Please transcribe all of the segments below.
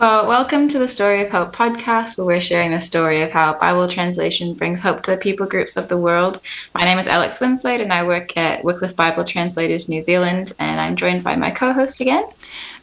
Well, welcome to the Story of Hope podcast, where we're sharing the story of how Bible translation brings hope to the people groups of the world. My name is Alex Winslade, and I work at Wycliffe Bible Translators New Zealand, and I'm joined by my co host again.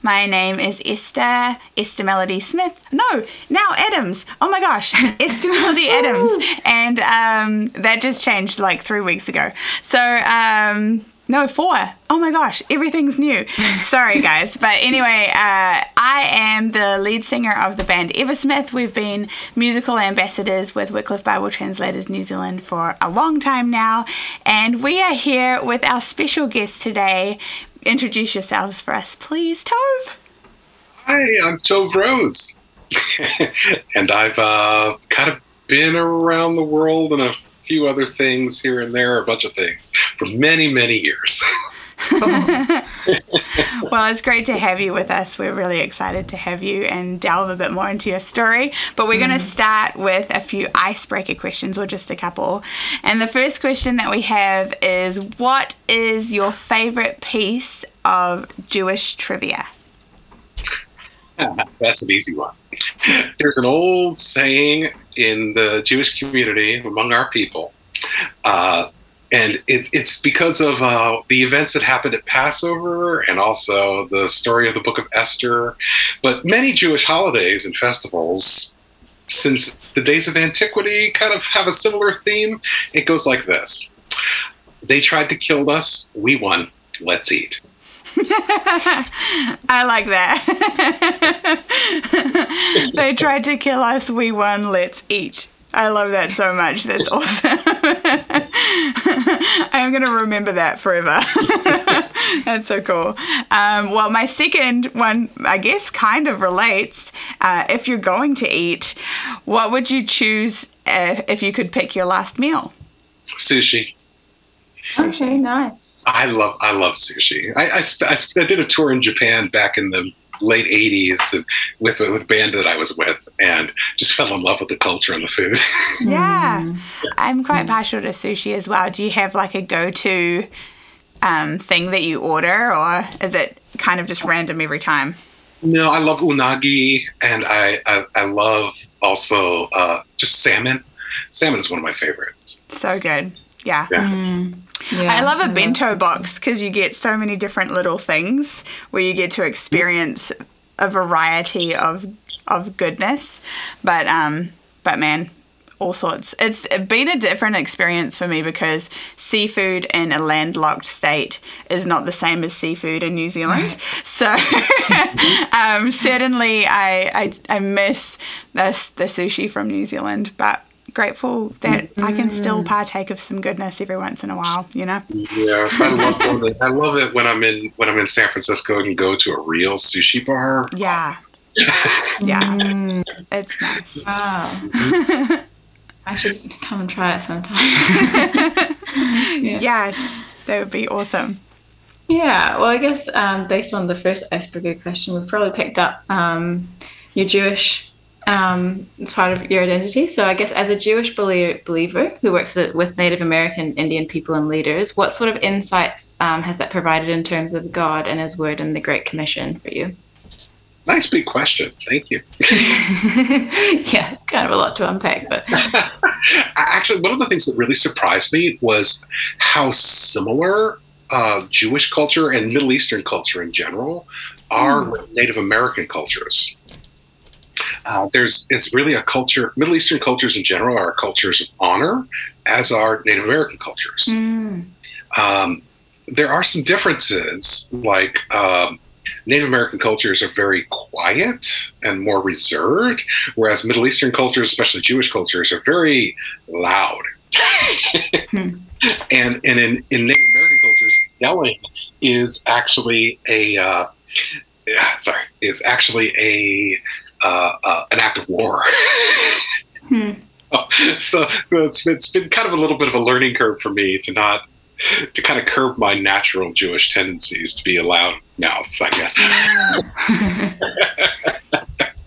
My name is Esther, Esther Melody Smith. No, now Adams. Oh my gosh, Esther Melody Adams. And um, that just changed like three weeks ago. So, um, no, four. Oh my gosh, everything's new. Sorry, guys. But anyway, uh, I am the lead singer of the band Eversmith. We've been musical ambassadors with Wycliffe Bible Translators New Zealand for a long time now. And we are here with our special guest today. Introduce yourselves for us, please, Tove. Hi, I'm Tove Rose. and I've uh, kind of been around the world in a few other things here and there, a bunch of things for many, many years. well, it's great to have you with us. We're really excited to have you and delve a bit more into your story. But we're mm. going to start with a few icebreaker questions, or just a couple. And the first question that we have is What is your favorite piece of Jewish trivia? That's an easy one. There's an old saying in the Jewish community among our people. Uh, and it, it's because of uh, the events that happened at Passover and also the story of the book of Esther. But many Jewish holidays and festivals, since the days of antiquity, kind of have a similar theme. It goes like this They tried to kill us, we won, let's eat. I like that. they tried to kill us, we won, let's eat. I love that so much. That's awesome. I'm going to remember that forever. That's so cool. Um, well, my second one, I guess, kind of relates. Uh, if you're going to eat, what would you choose uh, if you could pick your last meal? Sushi. Okay, nice. I love I love sushi. I, I, I, I did a tour in Japan back in the late 80s with with a band that I was with and just fell in love with the culture and the food. yeah. Mm. I'm quite mm. partial to sushi as well. Do you have like a go-to um, thing that you order or is it kind of just random every time? No, I love unagi and I I, I love also uh, just salmon. Salmon is one of my favorites. So good. Yeah. yeah. Mm. Yeah, I love a bento box because you get so many different little things where you get to experience a variety of of goodness. But um, but man, all sorts. It's been a different experience for me because seafood in a landlocked state is not the same as seafood in New Zealand. so um, certainly, I, I I miss the the sushi from New Zealand, but grateful that mm. I can still mm. partake of some goodness every once in a while. You know. Yeah, I love it. I love it when I'm in when I'm in San Francisco and go to a real sushi bar. Yeah. yeah, mm. it's nice. Wow. I should come and try it sometime. yeah. Yes, that would be awesome. Yeah, well, I guess um, based on the first icebreaker question, we've probably picked up um, your Jewish um, it's part of your identity. So I guess as a Jewish believer who works with Native American Indian people and leaders, what sort of insights um, has that provided in terms of God and His Word and the Great Commission for you? Nice big question. Thank you. yeah, it's kind of a lot to unpack, but actually, one of the things that really surprised me was how similar uh, Jewish culture and Middle Eastern culture in general are mm. Native American cultures uh, there's it's really a culture. Middle Eastern cultures in general are cultures of honor, as are Native American cultures. Mm. Um, there are some differences, like um, Native American cultures are very quiet and more reserved, whereas Middle Eastern cultures, especially Jewish cultures, are very loud. hmm. And and in, in Native American cultures, yelling is actually a uh, sorry is actually a uh, uh, an act of war. hmm. oh, so it's, it's been kind of a little bit of a learning curve for me to not to kind of curb my natural Jewish tendencies to be a loud mouth, I guess.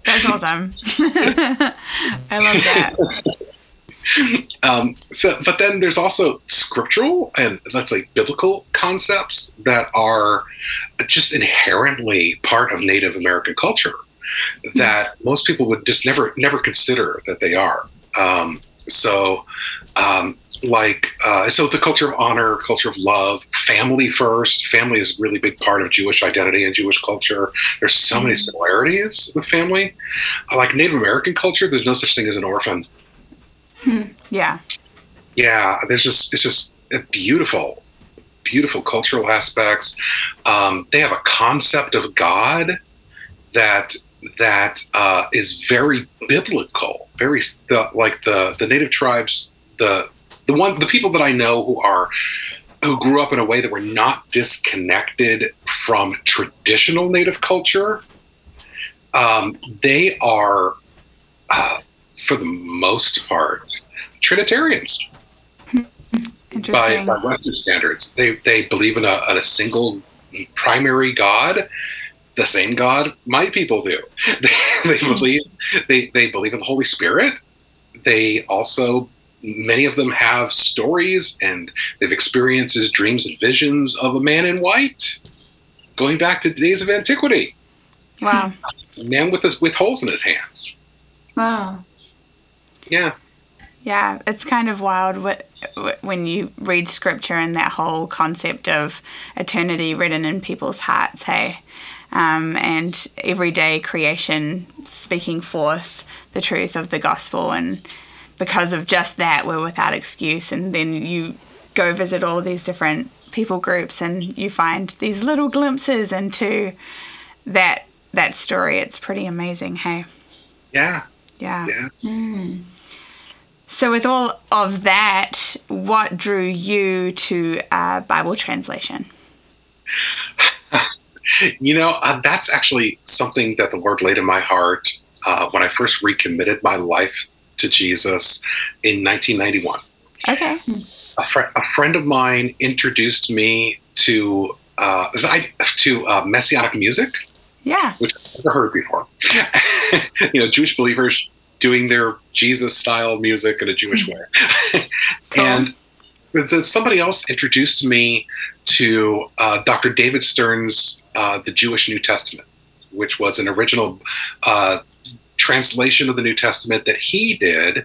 That's awesome. I love that. Um, so, but then there's also scriptural and let's say biblical concepts that are just inherently part of Native American culture. That most people would just never never consider that they are. Um, so, um, like, uh, so the culture of honor, culture of love, family first. Family is a really big part of Jewish identity and Jewish culture. There's so many mm-hmm. similarities with family. Like Native American culture, there's no such thing as an orphan. Hmm. Yeah. Yeah, there's just it's just beautiful, beautiful cultural aspects. Um, they have a concept of God that that uh, is very biblical, very the, like the the native tribes, the the one the people that I know who are who grew up in a way that were not disconnected from traditional native culture. Um, they are, uh, for the most part, Trinitarians by, by Western standards. They they believe in a, in a single primary God the same God my people do. They, they hmm. believe they, they believe in the Holy Spirit. They also many of them have stories and they've experiences, dreams and visions of a man in white, going back to days of antiquity. Wow. A man with his, with holes in his hands. Wow. Yeah. Yeah, it's kind of wild what, when you read scripture and that whole concept of eternity written in people's hearts. Hey, um, and everyday creation speaking forth the truth of the gospel. And because of just that, we're without excuse. And then you go visit all these different people groups and you find these little glimpses into that that story. It's pretty amazing. Hey. Yeah. Yeah. Yeah. Mm. So, with all of that, what drew you to uh, Bible translation? You know, uh, that's actually something that the Lord laid in my heart uh, when I first recommitted my life to Jesus in 1991. Okay. A, fr- a friend of mine introduced me to uh, to uh, messianic music. Yeah. Which I've never heard before. you know, Jewish believers doing their Jesus style music in a Jewish way. cool. And somebody else introduced me to uh, Dr. David Stern's uh, The Jewish New Testament, which was an original uh, translation of the New Testament that he did.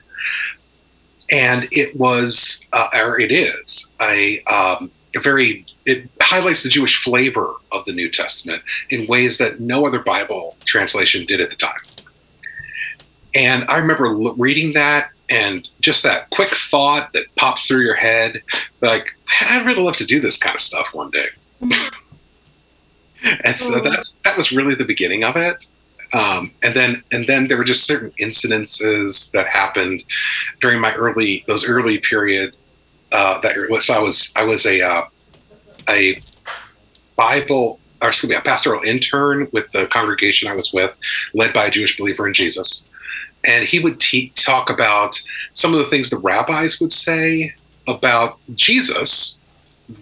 And it was, uh, or it is, a, um, a very, it highlights the Jewish flavor of the New Testament in ways that no other Bible translation did at the time. And I remember reading that and just that quick thought that pops through your head like i'd really love to do this kind of stuff one day. And so that's that was really the beginning of it. Um, and then and then there were just certain incidences that happened during my early those early period uh, that was I was I was a uh, a Bible or excuse me a pastoral intern with the congregation I was with, led by a Jewish believer in Jesus and he would te- talk about some of the things the rabbis would say about Jesus,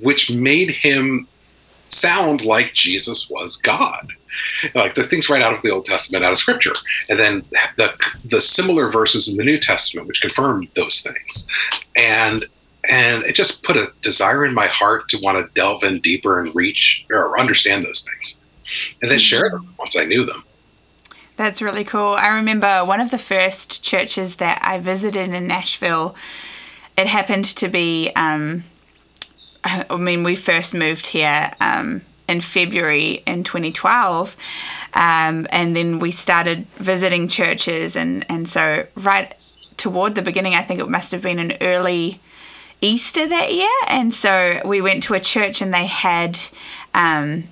which made him sound like Jesus was God. Like the things right out of the Old Testament, out of Scripture, and then the the similar verses in the New Testament, which confirmed those things, and and it just put a desire in my heart to want to delve in deeper and reach or understand those things, and then mm-hmm. share them once I knew them. That's really cool. I remember one of the first churches that I visited in Nashville. It happened to be, um, I mean, we first moved here um, in February in 2012, um, and then we started visiting churches, and and so right toward the beginning, I think it must have been an early Easter that year, and so we went to a church, and they had. Um,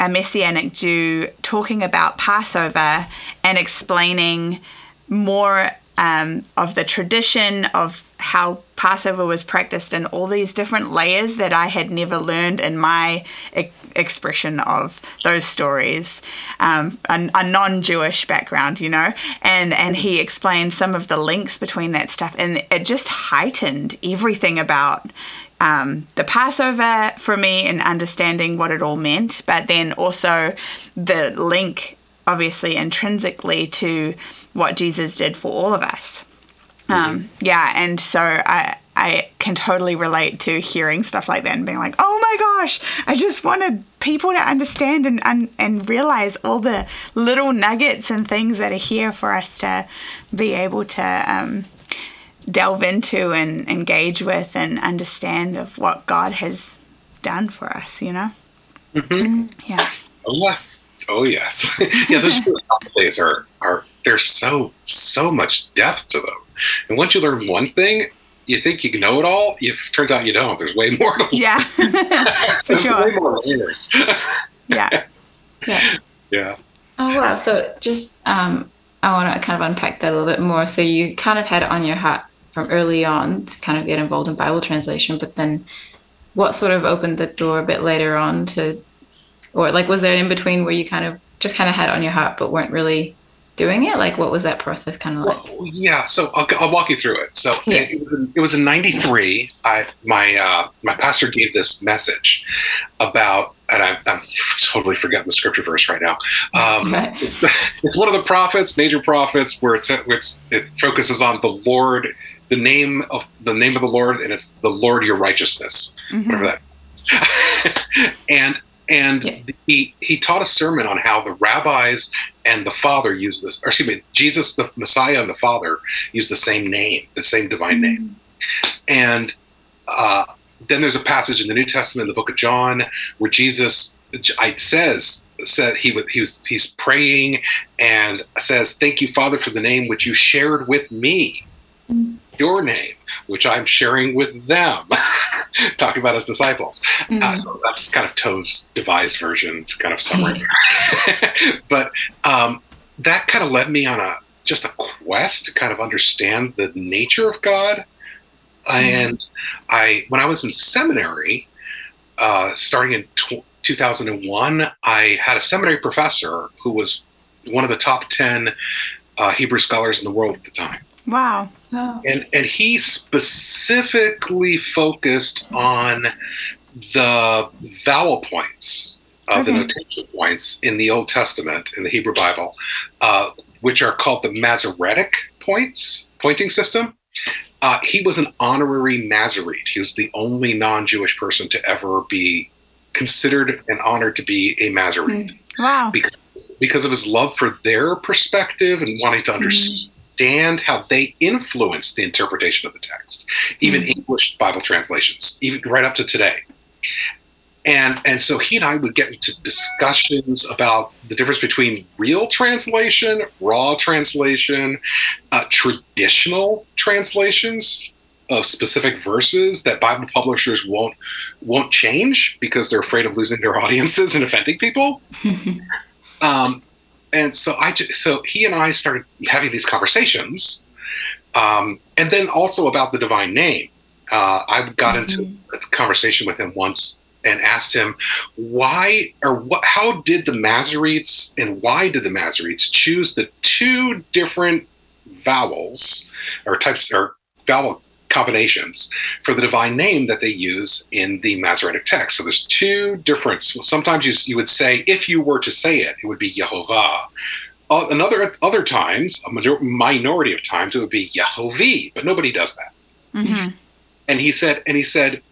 a Messianic Jew talking about Passover and explaining more um, of the tradition of how Passover was practiced and all these different layers that I had never learned in my e- expression of those stories, um, a, a, non-Jewish background, you know, and and he explained some of the links between that stuff, and it just heightened everything about um, the Passover for me and understanding what it all meant, but then also the link, obviously, intrinsically to what Jesus did for all of us. Um, mm-hmm. yeah, and so I, I can totally relate to hearing stuff like that and being like, oh my gosh, I just wanted people to understand and, and, and realize all the little nuggets and things that are here for us to be able to um, delve into and engage with and understand of what God has done for us, you know? Mm-hmm. Yeah. Oh, yes. Oh, yes. yeah, those plays are, are, there's so, so much depth to them. And once you learn one thing, you think you know it all. It turns out you don't. There's way more. To yeah, for sure. Way more layers. yeah. Yeah. Yeah. Oh wow! So just um, I want to kind of unpack that a little bit more. So you kind of had it on your heart from early on to kind of get involved in Bible translation, but then what sort of opened the door a bit later on to, or like was there an in between where you kind of just kind of had it on your heart but weren't really doing it? Like, what was that process kind of like? Well, yeah, so I'll, I'll, walk you through it. So yeah. it, was in, it was in '93. I my uh, my pastor gave this message about, and I, am totally forgetting the scripture verse right now. Um, right. It's, it's, one of the prophets, major prophets, where it's, it's it focuses on the Lord, the name of the name of the Lord, and it's the Lord your righteousness, mm-hmm. whatever that. and and yeah. he he taught a sermon on how the rabbis and the Father use this, or excuse me, Jesus, the Messiah, and the Father use the same name, the same divine mm-hmm. name, and uh, then there's a passage in the New Testament, in the Book of John, where Jesus I says said he was he was he's praying and says, "Thank you, Father, for the name which you shared with me." Mm-hmm your name, which I'm sharing with them, talking about as disciples. Uh, mm-hmm. Uh, so that's kind of Tove's devised version, kind of summary. but um, that kind of led me on a just a quest to kind of understand the nature of God. Mm-hmm. And I, when I was in seminary, uh, starting in tw- 2001, I had a seminary professor who was one of the top 10 uh, Hebrew scholars in the world at the time. Wow. Oh. And and he specifically focused on the vowel points, of okay. the notation points in the Old Testament in the Hebrew Bible, uh, which are called the Masoretic points pointing system. Uh, he was an honorary Masorete. He was the only non-Jewish person to ever be considered and honored to be a Masorete. Mm. Wow! Because, because of his love for their perspective and wanting to understand. Mm understand how they influence the interpretation of the text, even mm-hmm. English Bible translations, even right up to today. And and so he and I would get into discussions about the difference between real translation, raw translation, uh, traditional translations of specific verses that Bible publishers won't won't change because they're afraid of losing their audiences and offending people. um, and so I so he and I started having these conversations, um, and then also about the divine name. Uh, I got mm-hmm. into a conversation with him once and asked him why or what how did the Masoretes and why did the Masoretes choose the two different vowels or types or vowel combinations for the divine name that they use in the Masoretic text. So there's two different. Sometimes you, you would say, if you were to say it, it would be Yehovah. Uh, another other times, a minority of times, it would be Yehovah, but nobody does that. Mm-hmm. And he said, and he said,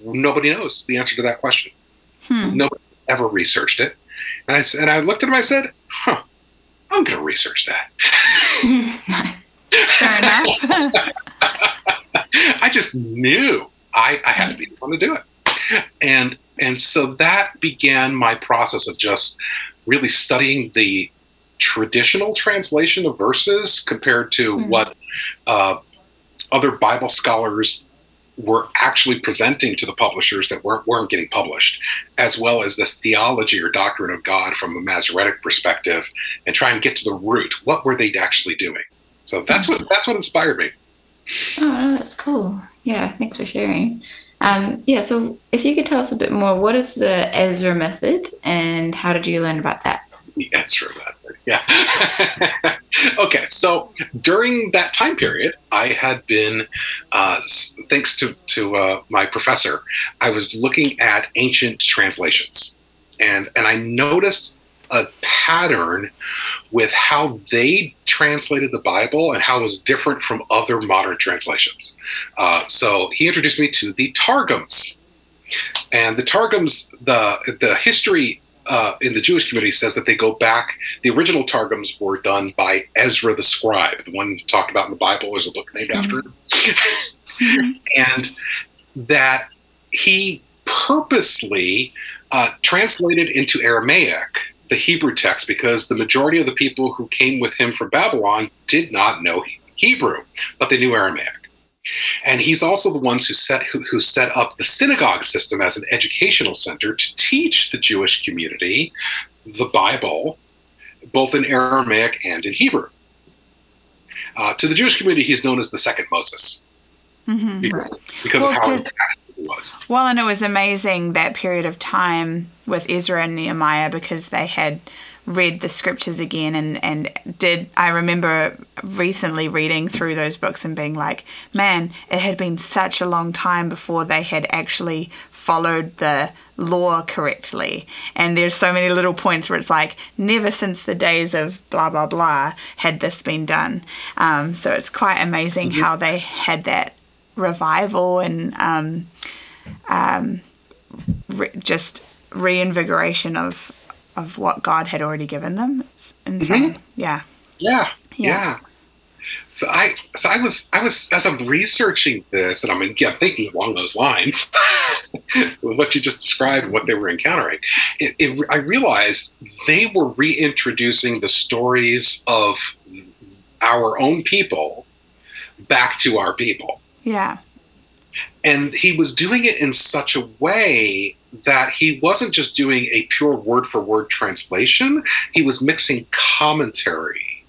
nobody knows the answer to that question. Hmm. Nobody ever researched it. And I said and I looked at him. I said, "Huh, I'm going to research that." nice. Fair enough. I just knew I, I had to be the one to do it. And and so that began my process of just really studying the traditional translation of verses compared to mm-hmm. what uh, other Bible scholars were actually presenting to the publishers that weren't, weren't getting published, as well as this theology or doctrine of God from a Masoretic perspective, and try and get to the root. What were they actually doing? So that's mm-hmm. what that's what inspired me. Oh, that's cool. Yeah, thanks for sharing. Um, yeah, so if you could tell us a bit more, what is the Ezra method and how did you learn about that? The Ezra method, yeah. okay, so during that time period, I had been, uh, thanks to, to uh, my professor, I was looking at ancient translations. And, and I noticed a pattern with how they translated the Bible and how it was different from other modern translations. Uh, so he introduced me to the Targums. And the Targums, the, the history uh, in the Jewish community says that they go back. The original targums were done by Ezra the scribe, the one talked about in the Bible. There's a book named mm-hmm. after him, mm-hmm. and that he purposely uh, translated into Aramaic the Hebrew text because the majority of the people who came with him from Babylon did not know Hebrew, but they knew Aramaic. And he's also the ones who set who, who, set up the synagogue system as an educational center to teach the Jewish community the Bible, both in Aramaic and in Hebrew. Uh, to the Jewish community, he's known as the second Moses mm-hmm. because, because well, of how was. Well, and it was amazing that period of time with Ezra and Nehemiah because they had read the scriptures again and and did I remember recently reading through those books and being like, man, it had been such a long time before they had actually followed the law correctly. And there's so many little points where it's like, never since the days of blah blah blah had this been done. Um, so it's quite amazing mm-hmm. how they had that revival and um, um, re- just reinvigoration of of what God had already given them. And so, mm-hmm. yeah. yeah. Yeah. Yeah. So I, so I was, I was, as I'm researching this, and I'm, yeah, thinking along those lines, what you just described, what they were encountering, it, it, I realized they were reintroducing the stories of our own people back to our people. Yeah. And he was doing it in such a way that he wasn't just doing a pure word for word translation, he was mixing commentary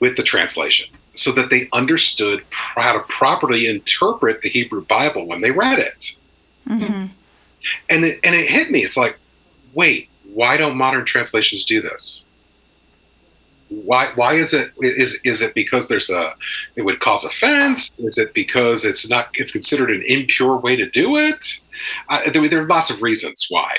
with the translation so that they understood how to properly interpret the Hebrew Bible when they read it. Mm-hmm. And it, and it hit me. It's like, wait, why don't modern translations do this? Why why is it is is it because there's a it would cause offense? Is it because it's not it's considered an impure way to do it? Uh, there, there are lots of reasons why.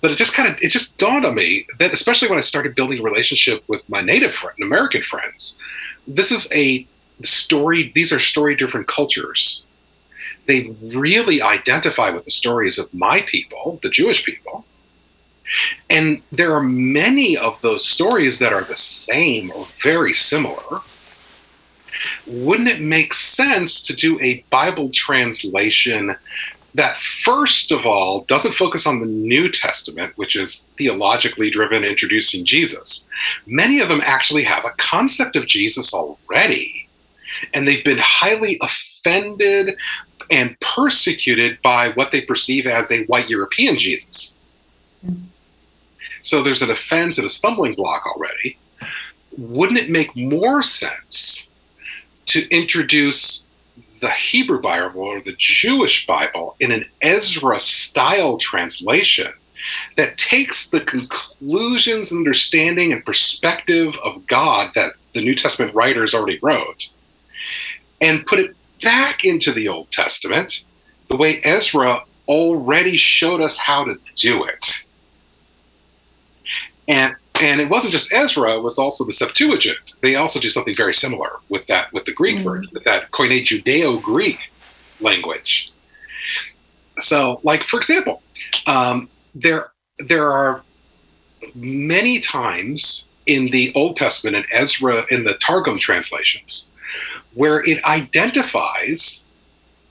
But it just kind of it just dawned on me that especially when i started building a relationship with my native friend american friends this is a story these are story different cultures. They really identify with the stories of my people the jewish people and there are many of those stories that are the same or very similar. Wouldn't it make sense to do a Bible translation that, first of all, doesn't focus on the New Testament, which is theologically driven, introducing Jesus? Many of them actually have a concept of Jesus already, and they've been highly offended and persecuted by what they perceive as a white European Jesus. Mm-hmm so there's an offense and a stumbling block already. Wouldn't it make more sense to introduce the Hebrew Bible or the Jewish Bible in an Ezra style translation that takes the conclusions, understanding, and perspective of God that the New Testament writers already wrote and put it back into the Old Testament the way Ezra already showed us how to do it and and it wasn't just Ezra; it was also the Septuagint. They also do something very similar with that with the Greek mm-hmm. version, with that Koine Judeo-Greek language. So, like for example, um, there there are many times in the Old Testament and Ezra in the Targum translations where it identifies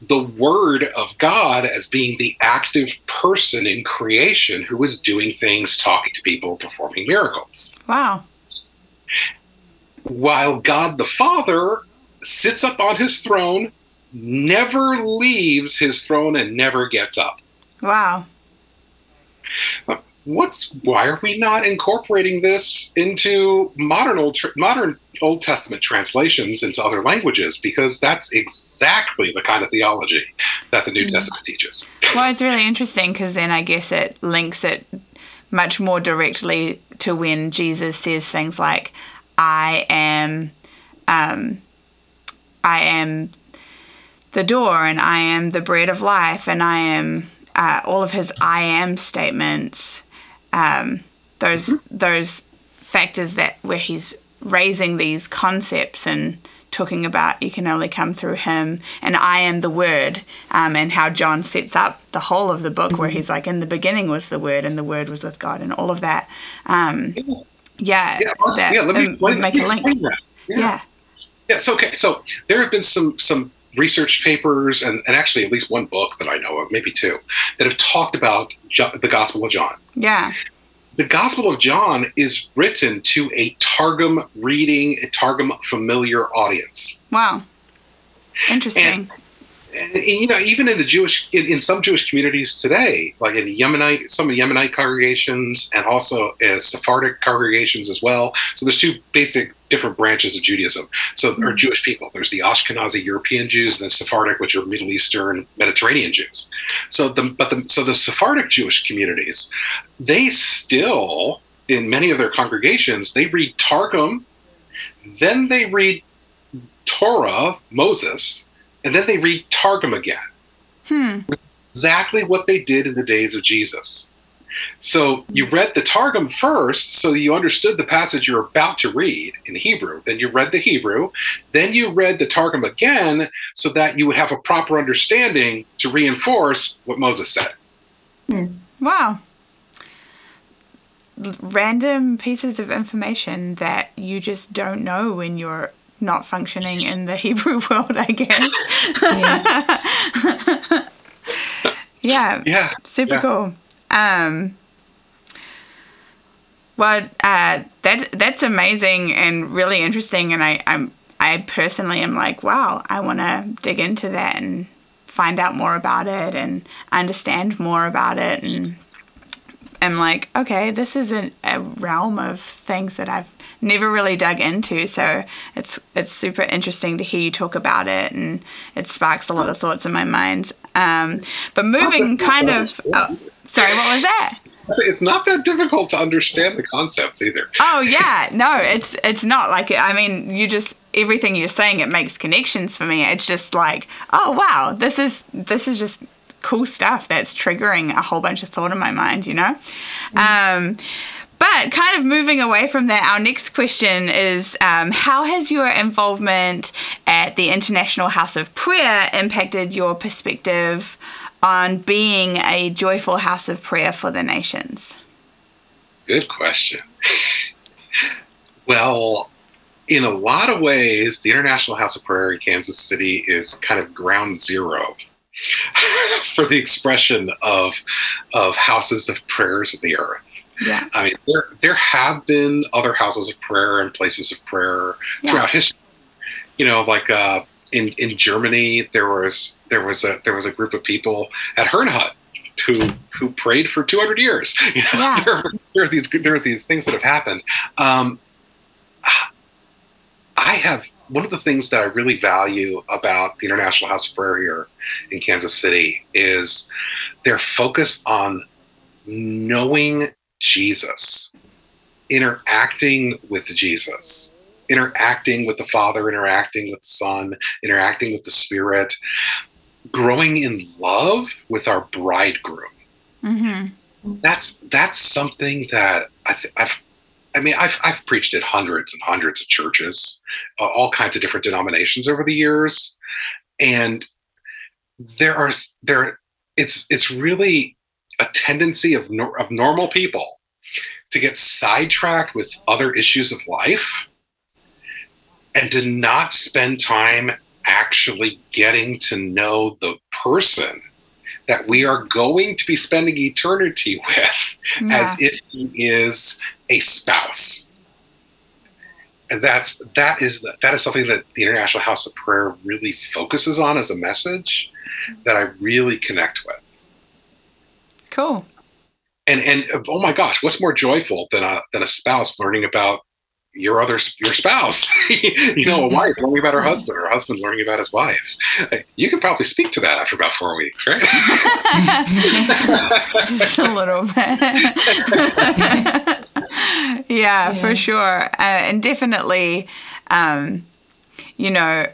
the word of God as being the active person in creation who is doing things, talking to people, performing miracles. Wow. While God the Father sits up on his throne, never leaves his throne, and never gets up. Wow what's why are we not incorporating this into modern old modern Old Testament translations into other languages because that's exactly the kind of theology that the New mm. Testament teaches. Well, it's really interesting because then I guess it links it much more directly to when Jesus says things like, "I am, um, I am the door, and I am the bread of life, and I am." Uh, all of his "I am" statements um, those mm-hmm. those factors that where he's raising these concepts and talking about you can only come through him and I am the word um, and how John sets up the whole of the book mm-hmm. where he's like in the beginning was the word and the word was with God and all of that um, yeah yeah, that, yeah let me, let me make a link that. Yeah. yeah yeah so okay so there have been some some research papers and, and actually at least one book that I know of maybe two that have talked about the Gospel of John yeah the Gospel of John is written to a Targum reading, a Targum familiar audience. Wow. Interesting. And, and, you know, even in the Jewish, in, in, some Jewish communities today, like in Yemenite, some Yemenite congregations, and also as Sephardic congregations as well. So there's two basic different branches of Judaism. So mm-hmm. are Jewish people. There's the Ashkenazi European Jews and the Sephardic, which are Middle Eastern Mediterranean Jews. So the but the so the Sephardic Jewish communities, they still in many of their congregations they read Targum, then they read Torah, Moses, and then they read Targum again. Hmm. Exactly what they did in the days of Jesus. So you read the Targum first, so that you understood the passage you're about to read in Hebrew. Then you read the Hebrew. Then you read the Targum again, so that you would have a proper understanding to reinforce what Moses said. Hmm. Wow. Random pieces of information that you just don't know when you're not functioning in the Hebrew world, I guess. yeah. yeah. Yeah. Super yeah. cool. Um, well, uh, that that's amazing and really interesting, and I I'm I personally am like, wow, I want to dig into that and find out more about it and understand more about it, and am like, okay, this is a, a realm of things that I've never really dug into. So it's it's super interesting to hear you talk about it, and it sparks a lot of thoughts in my mind. Um, but moving kind of. Oh, Sorry, what was that? It's not that difficult to understand the concepts either. Oh yeah, no, it's it's not like I mean, you just everything you're saying it makes connections for me. It's just like, oh wow, this is this is just cool stuff that's triggering a whole bunch of thought in my mind, you know. Mm. Um, but kind of moving away from that, our next question is um, How has your involvement at the International House of Prayer impacted your perspective on being a joyful house of prayer for the nations? Good question. well, in a lot of ways, the International House of Prayer in Kansas City is kind of ground zero for the expression of of houses of prayers of the earth. Yeah. I mean, there there have been other houses of prayer and places of prayer yeah. throughout history. You know, like uh, in in Germany, there was there was a there was a group of people at Herrnhut who who prayed for 200 years. You know, yeah. there, there, are these there are these things that have happened. Um, I have one of the things that I really value about the International House of Prayer here in Kansas City is their focus on knowing Jesus, interacting with Jesus interacting with the Father, interacting with the Son, interacting with the Spirit, growing in love with our bridegroom. Mm-hmm. That's that's something that I th- I've. I mean, I've, I've preached at hundreds and hundreds of churches, uh, all kinds of different denominations over the years, and there are there. It's it's really a tendency of of normal people to get sidetracked with other issues of life and to not spend time actually getting to know the person that we are going to be spending eternity with yeah. as if he is a spouse. And that's that is that is something that the international house of prayer really focuses on as a message that i really connect with. Cool. And and oh my gosh what's more joyful than a than a spouse learning about your other your spouse you know a wife learning about her husband or a husband learning about his wife. You could probably speak to that after about four weeks right? Just a little bit. Yeah, yeah, for sure. Uh, and definitely um, you know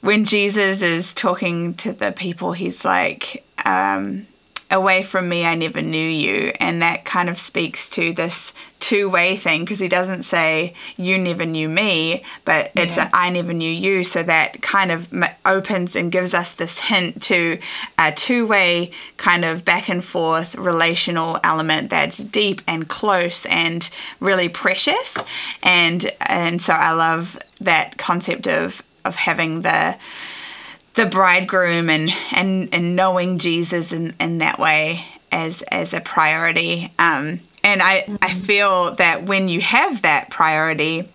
when jesus is talking to the people he's like um, away from me, I never knew you. And that kind of speaks to this two way thing because he doesn't say, you never knew me, but it's yeah. a, I never knew you. So that kind of opens and gives us this hint to a two way kind of back and forth relational element that's deep and close and really precious. And, and so I love that concept of, of having the, the bridegroom and and and knowing Jesus in, in that way as as a priority. Um, and I mm-hmm. I feel that when you have that priority.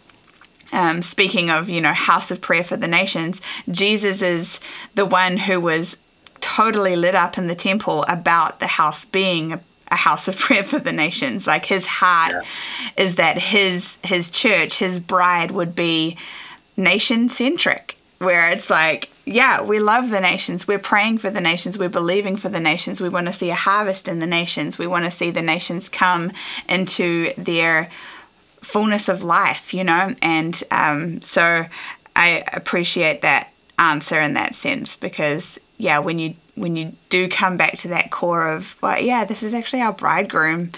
Um, speaking of, you know, house of prayer for the nations, Jesus is the one who was totally lit up in the temple about the house being a, a house of prayer for the nations. Like his heart yeah. is that his his church, his bride would be nation centric, where it's like yeah, we love the nations. We're praying for the nations. We're believing for the nations. We want to see a harvest in the nations. We want to see the nations come into their fullness of life, you know? And um, so I appreciate that answer in that sense because, yeah, when you when you do come back to that core of, well, yeah, this is actually our bridegroom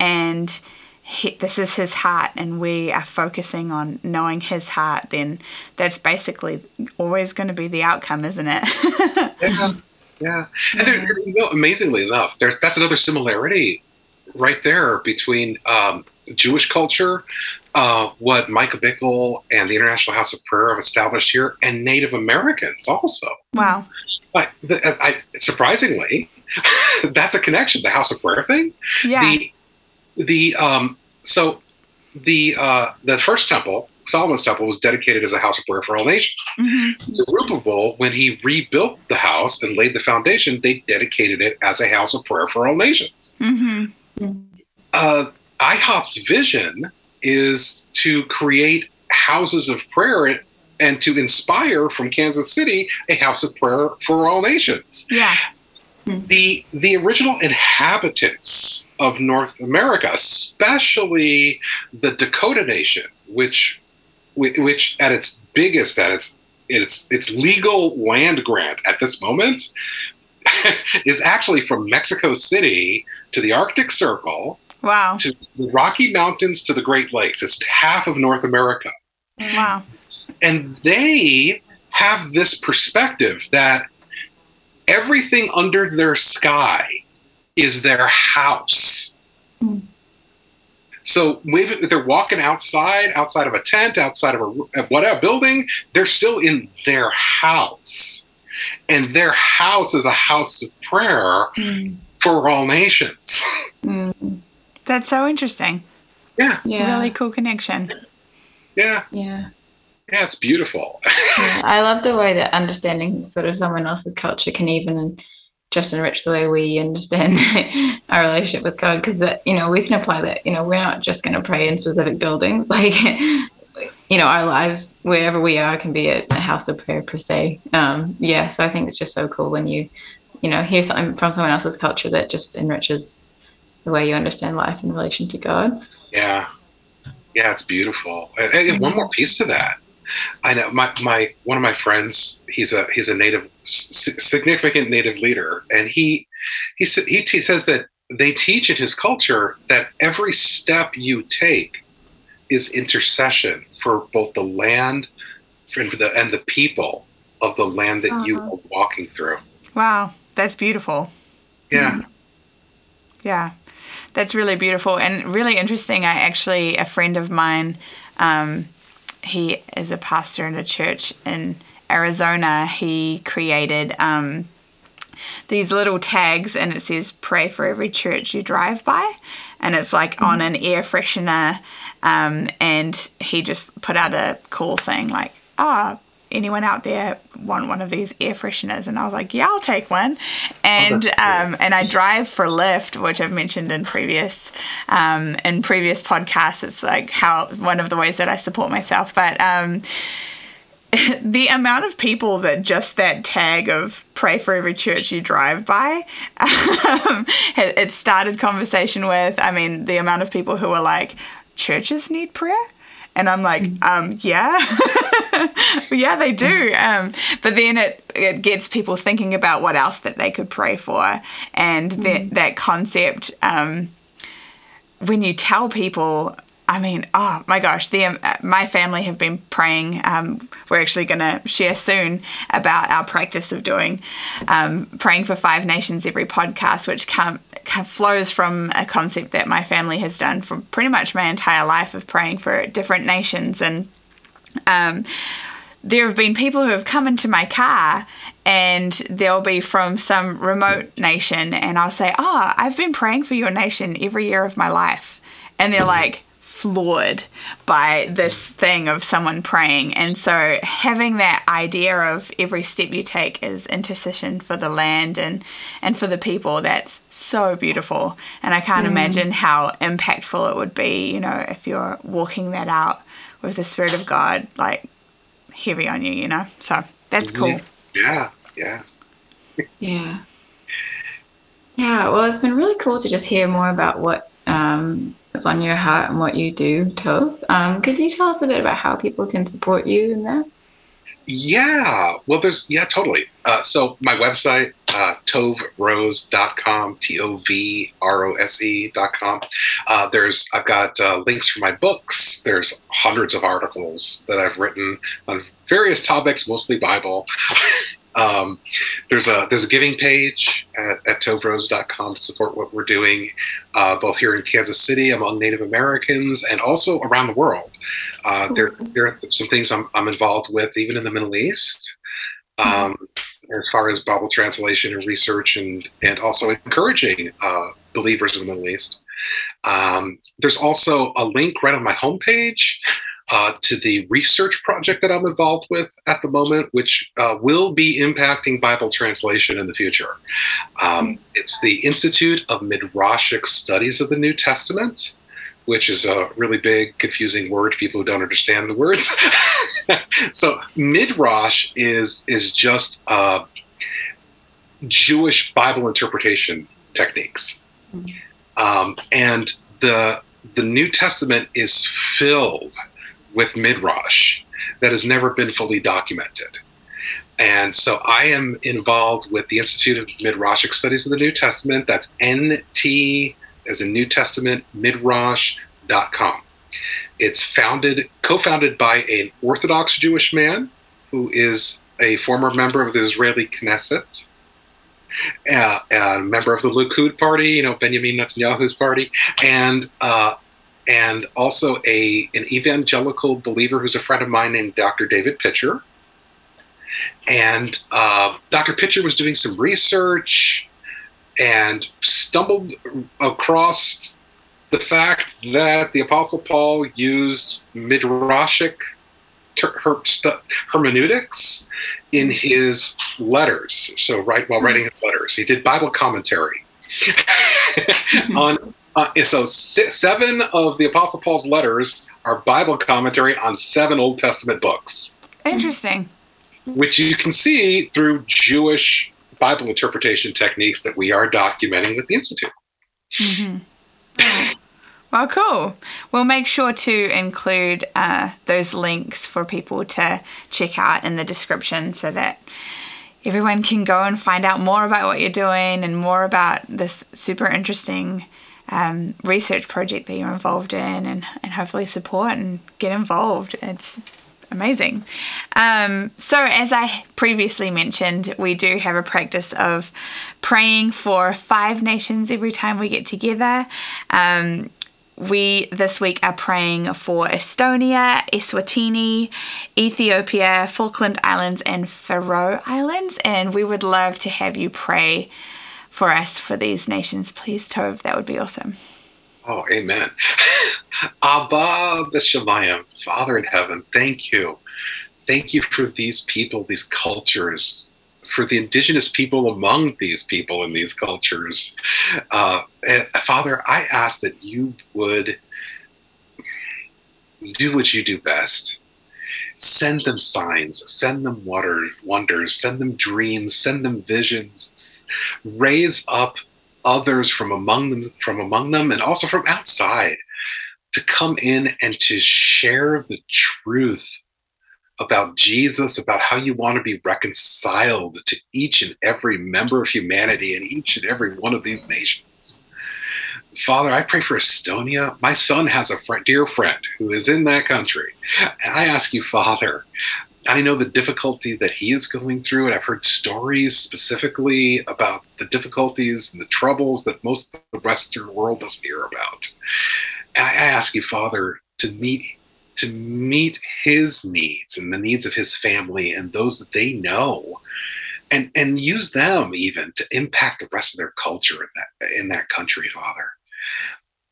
and he, this is his heart and we are focusing on knowing his heart, then that's basically always going to be the outcome, isn't it? yeah. Yeah. And there, you know, amazingly enough, there's that's another similarity right there between um, Jewish culture, uh, what Mike Bickle and the International House of Prayer have established here, and Native Americans also. Wow. Like, I, surprisingly, that's a connection. The House of Prayer thing. Yeah. The, the um, so the uh, the first temple, Solomon's temple, was dedicated as a house of prayer for all nations. Mm-hmm. Zerubbabel, when he rebuilt the house and laid the foundation, they dedicated it as a house of prayer for all nations. Mm-hmm. Uh, IHOP's vision is to create houses of prayer and to inspire from Kansas City a house of prayer for all nations. Yeah. Hmm. The the original inhabitants of North America, especially the Dakota Nation, which which at its biggest, at its its its legal land grant at this moment, is actually from Mexico City to the Arctic Circle. Wow. To the Rocky Mountains to the Great Lakes. It's half of North America. Wow. And they have this perspective that everything under their sky is their house. Mm. So if they're walking outside, outside of a tent, outside of a whatever building, they're still in their house, and their house is a house of prayer mm. for all nations. Mm. That's so interesting. Yeah. Yeah. Really cool connection. Yeah. Yeah. Yeah, it's beautiful. yeah, I love the way that understanding sort of someone else's culture can even just enrich the way we understand our relationship with God because that you know we can apply that you know we're not just going to pray in specific buildings. Like you know our lives wherever we are can be a, a house of prayer per se. Um yeah so I think it's just so cool when you you know hear something from someone else's culture that just enriches the way you understand life in relation to God. Yeah. Yeah it's beautiful. And, and one more piece to that I know my, my one of my friends. He's a he's a native significant native leader, and he he he, he says that they teach in his culture that every step you take is intercession for both the land and the and the people of the land that uh-huh. you are walking through. Wow, that's beautiful. Yeah. Mm. Yeah. That's really beautiful and really interesting. I actually, a friend of mine, um, he is a pastor in a church in Arizona. He created um, these little tags and it says pray for every church you drive by and it's like mm-hmm. on an air freshener um, and he just put out a call saying like oh anyone out there want one of these air fresheners? And I was like, yeah, I'll take one. And um, and I drive for Lyft, which I've mentioned in previous um, in previous podcasts. It's like how one of the ways that I support myself. But um, the amount of people that just that tag of pray for every church you drive by um, it started conversation with i mean the amount of people who are like churches need prayer And I'm like, mm. um, yeah. yeah, they do. Um, but then it, it gets people thinking about what else that they could pray for. And mm. that, that concept, um, when you tell people, I mean, oh my gosh, the um, my family have been praying. Um, we're actually going to share soon about our practice of doing um, praying for five nations every podcast, which come, flows from a concept that my family has done for pretty much my entire life of praying for different nations. And um, there have been people who have come into my car and they'll be from some remote nation, and I'll say, Oh, I've been praying for your nation every year of my life. And they're like, floored by this thing of someone praying. And so having that idea of every step you take is intercession for the land and, and for the people, that's so beautiful. And I can't mm. imagine how impactful it would be, you know, if you're walking that out with the Spirit of God, like heavy on you, you know? So that's cool. Yeah, yeah. yeah. Yeah, well, it's been really cool to just hear more about what um, on your heart and what you do, Tov. Um, could you tell us a bit about how people can support you in that? Yeah, well, there's, yeah, totally. Uh, so my website, uh, tovrose.com, T O V R O S E.com. Uh, there's, I've got uh, links for my books. There's hundreds of articles that I've written on various topics, mostly Bible. Um, there's a there's a giving page at, at tovrose.com to support what we're doing, uh, both here in Kansas City among Native Americans and also around the world. Uh, there there are some things I'm, I'm involved with even in the Middle East. Um, as far as Bible translation and research, and and also encouraging uh, believers in the Middle East. Um, there's also a link right on my homepage uh, to the research project that I'm involved with at the moment, which uh, will be impacting Bible translation in the future. Um, it's the Institute of Midrashic Studies of the New Testament, which is a really big, confusing word to people who don't understand the words. so Midrash is is just uh, Jewish Bible interpretation techniques, mm-hmm. um, and the the New Testament is filled with Midrash that has never been fully documented. And so I am involved with the Institute of Midrashic Studies of the New Testament. That's NT as in New Testament, midrash.com. It's founded, co-founded by an Orthodox Jewish man who is a former member of the Israeli Knesset, uh, a member of the Likud party, you know, Benjamin Netanyahu's party, and uh, and also a an evangelical believer who's a friend of mine named Dr. David Pitcher. And uh, Dr. Pitcher was doing some research and stumbled across the fact that the Apostle Paul used midrashic ter- her hermeneutics in his letters. So, right while writing his letters, he did Bible commentary on uh, so seven of the Apostle Paul's letters are Bible commentary on seven Old Testament books. Interesting. Which you can see through Jewish Bible interpretation techniques that we are documenting with the Institute. Mm-hmm. Well, cool. We'll make sure to include uh, those links for people to check out in the description so that everyone can go and find out more about what you're doing and more about this super interesting um, research project that you're involved in and, and hopefully support and get involved. It's amazing. Um, so, as I previously mentioned, we do have a practice of praying for five nations every time we get together. Um, we this week are praying for Estonia, Eswatini, Ethiopia, Falkland Islands, and Faroe Islands, and we would love to have you pray for us for these nations, please, Tov. That would be awesome. Oh, amen. Abba B'Shemayim, Father in heaven, thank you. Thank you for these people, these cultures, for the indigenous people among these people and these cultures. Uh, Father, I ask that you would do what you do best send them signs, send them water, wonders, send them dreams, send them visions, raise up others from among them, from among them, and also from outside to come in and to share the truth about Jesus, about how you want to be reconciled to each and every member of humanity in each and every one of these nations. Father, I pray for Estonia. My son has a friend, dear friend who is in that country. And I ask you, Father, I know the difficulty that he is going through, and I've heard stories specifically about the difficulties and the troubles that most of the Western world doesn't hear about. And I ask you, Father, to meet to meet his needs and the needs of his family and those that they know and and use them even to impact the rest of their culture in that in that country father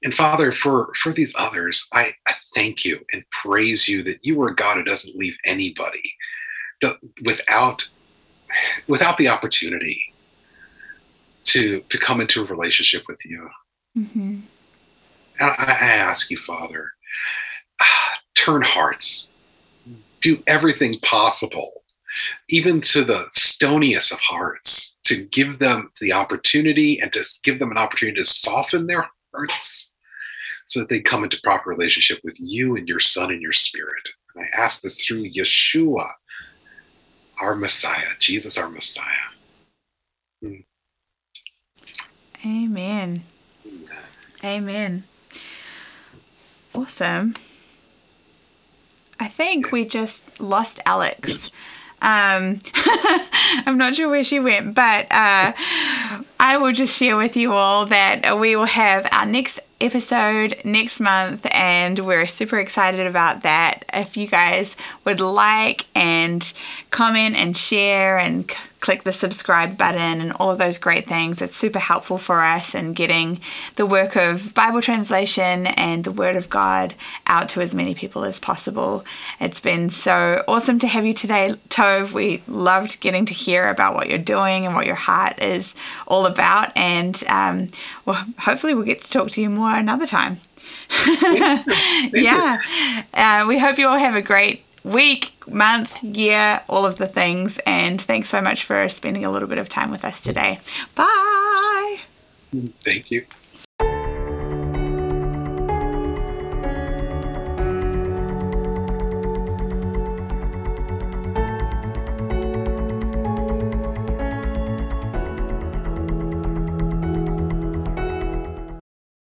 and father for for these others i, I thank you and praise you that you are a god who doesn't leave anybody without without the opportunity to to come into a relationship with you. Mm-hmm. and I, I ask you father turn hearts, do everything possible, even to the stoniest of hearts, to give them the opportunity and to give them an opportunity to soften their hearts so that they come into proper relationship with you and your Son and your Spirit. And I ask this through Yeshua, our Messiah, Jesus, our Messiah. Hmm. Amen. Amen. Awesome. I think we just lost Alex. Um, I'm not sure where she went, but uh, I will just share with you all that we will have our next episode next month, and we're super excited about that. If you guys would like and comment and share and click the subscribe button and all of those great things, it's super helpful for us in getting the work of Bible translation and the Word of God out to as many people as possible. It's been so awesome to have you today, Tov. We loved getting to hear about what you're doing and what your heart is all about, and um, well, hopefully, we'll get to talk to you more another time. yeah. Uh, we hope you all have a great week, month, year, all of the things. And thanks so much for spending a little bit of time with us today. Bye. Thank you.